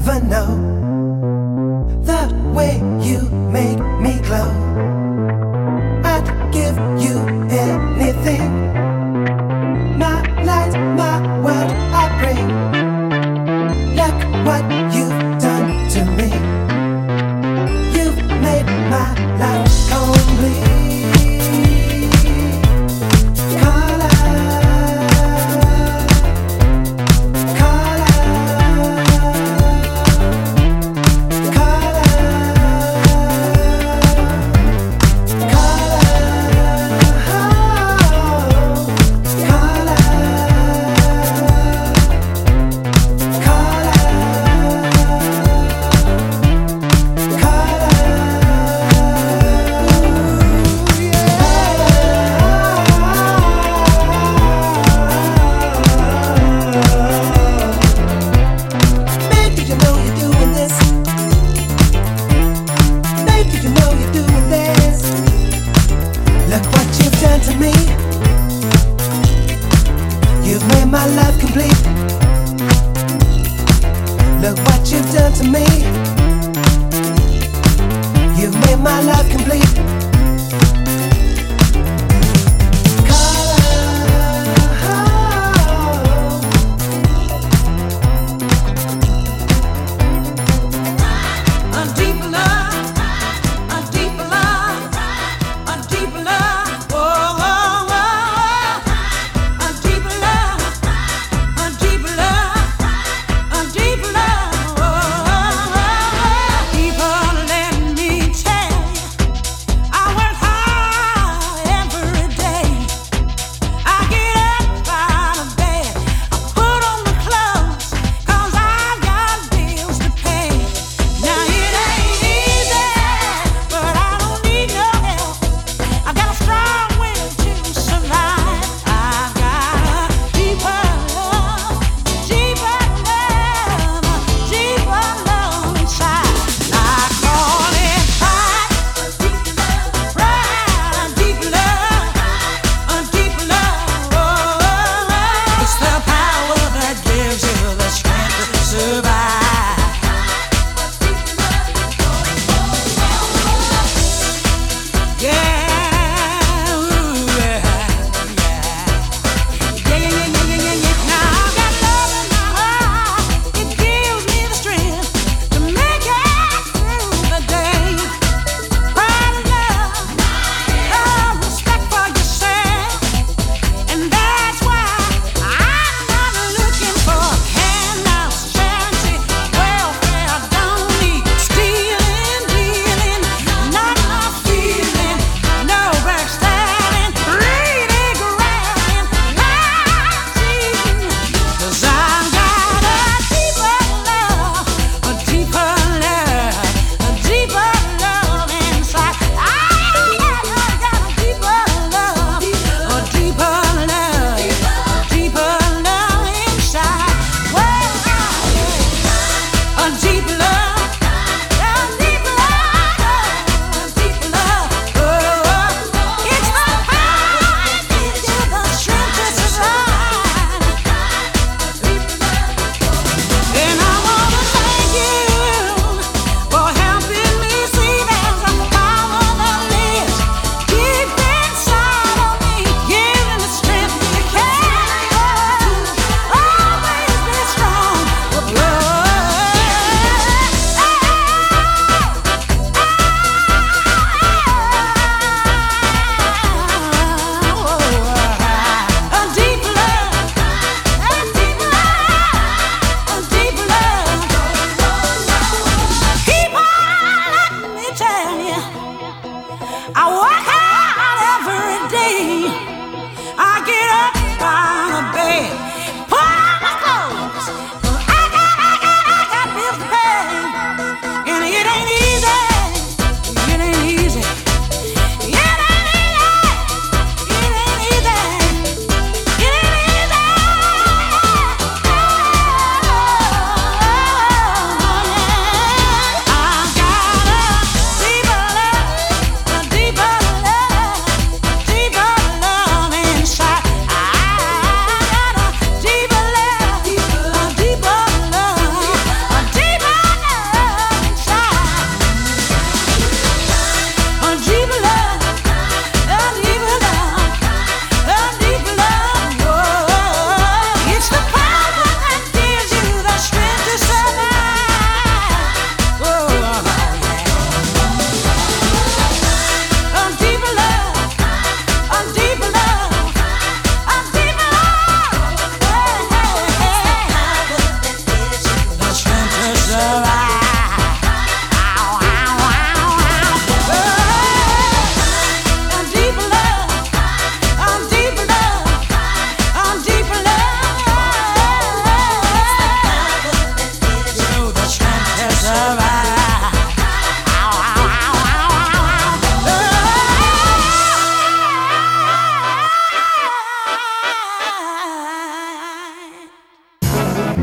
even know.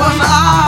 Oh, I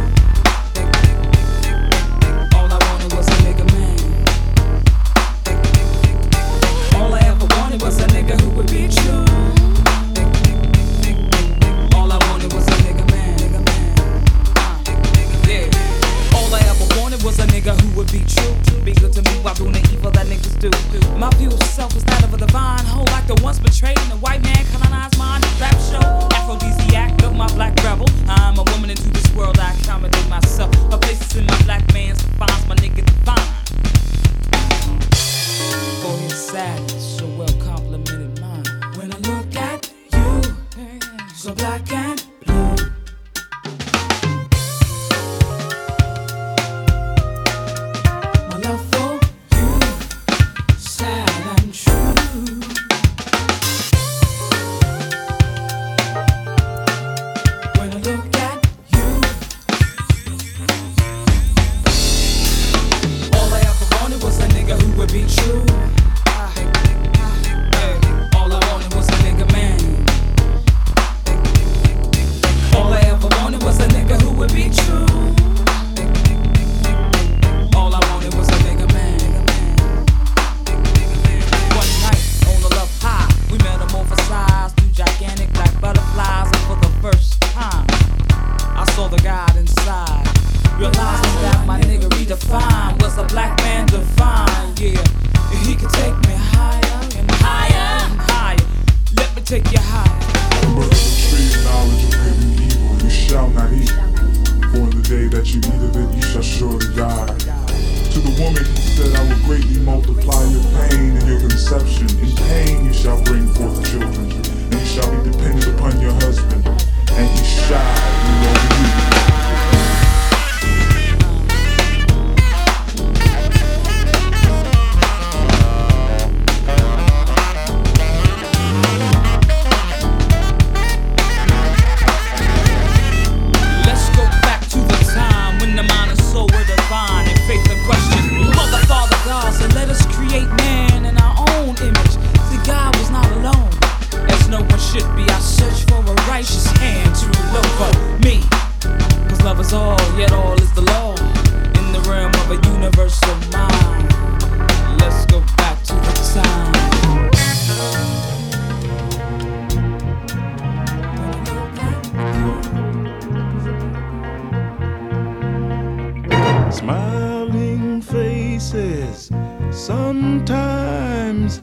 smiling faces sometimes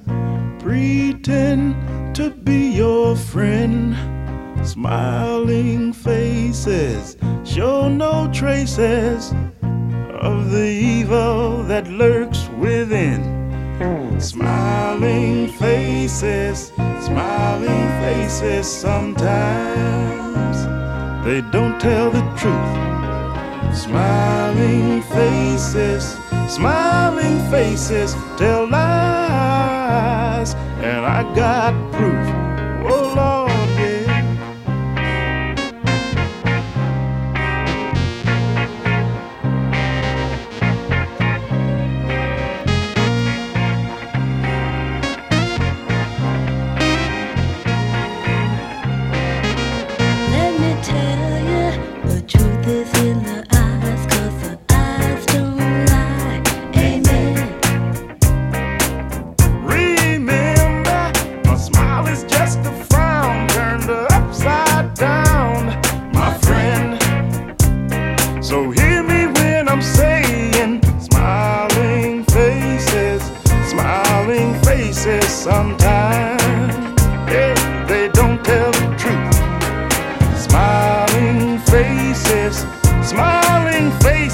pretend to be your friend. Smiling faces show no traces of the evil that lurks within. Smiling faces, smiling faces sometimes. They don't tell the truth Smiling faces, smiling faces tell lies, and I got proof.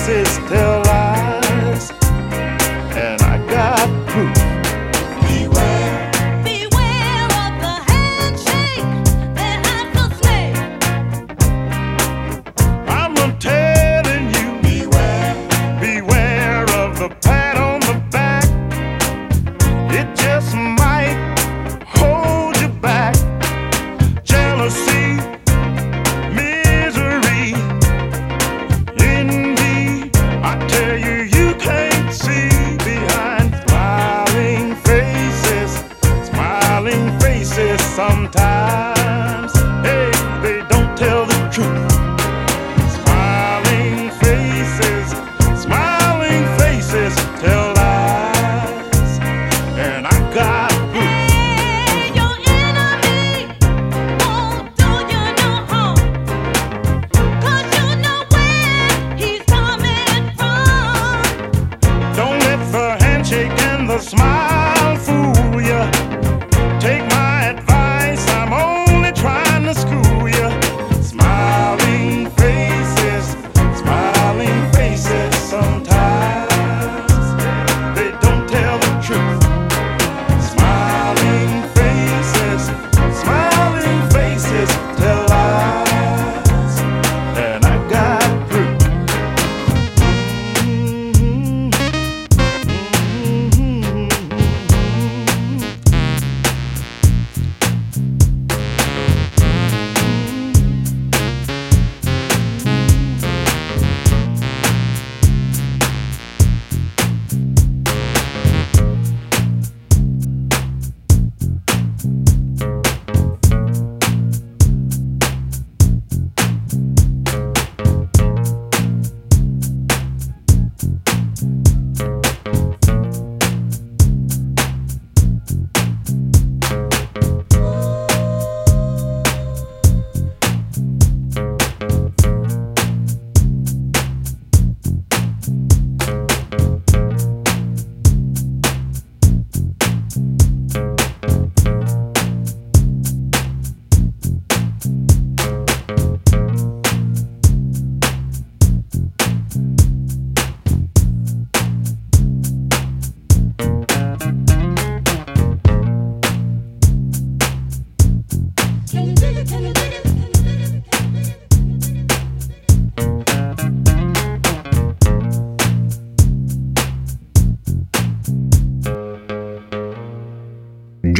sister.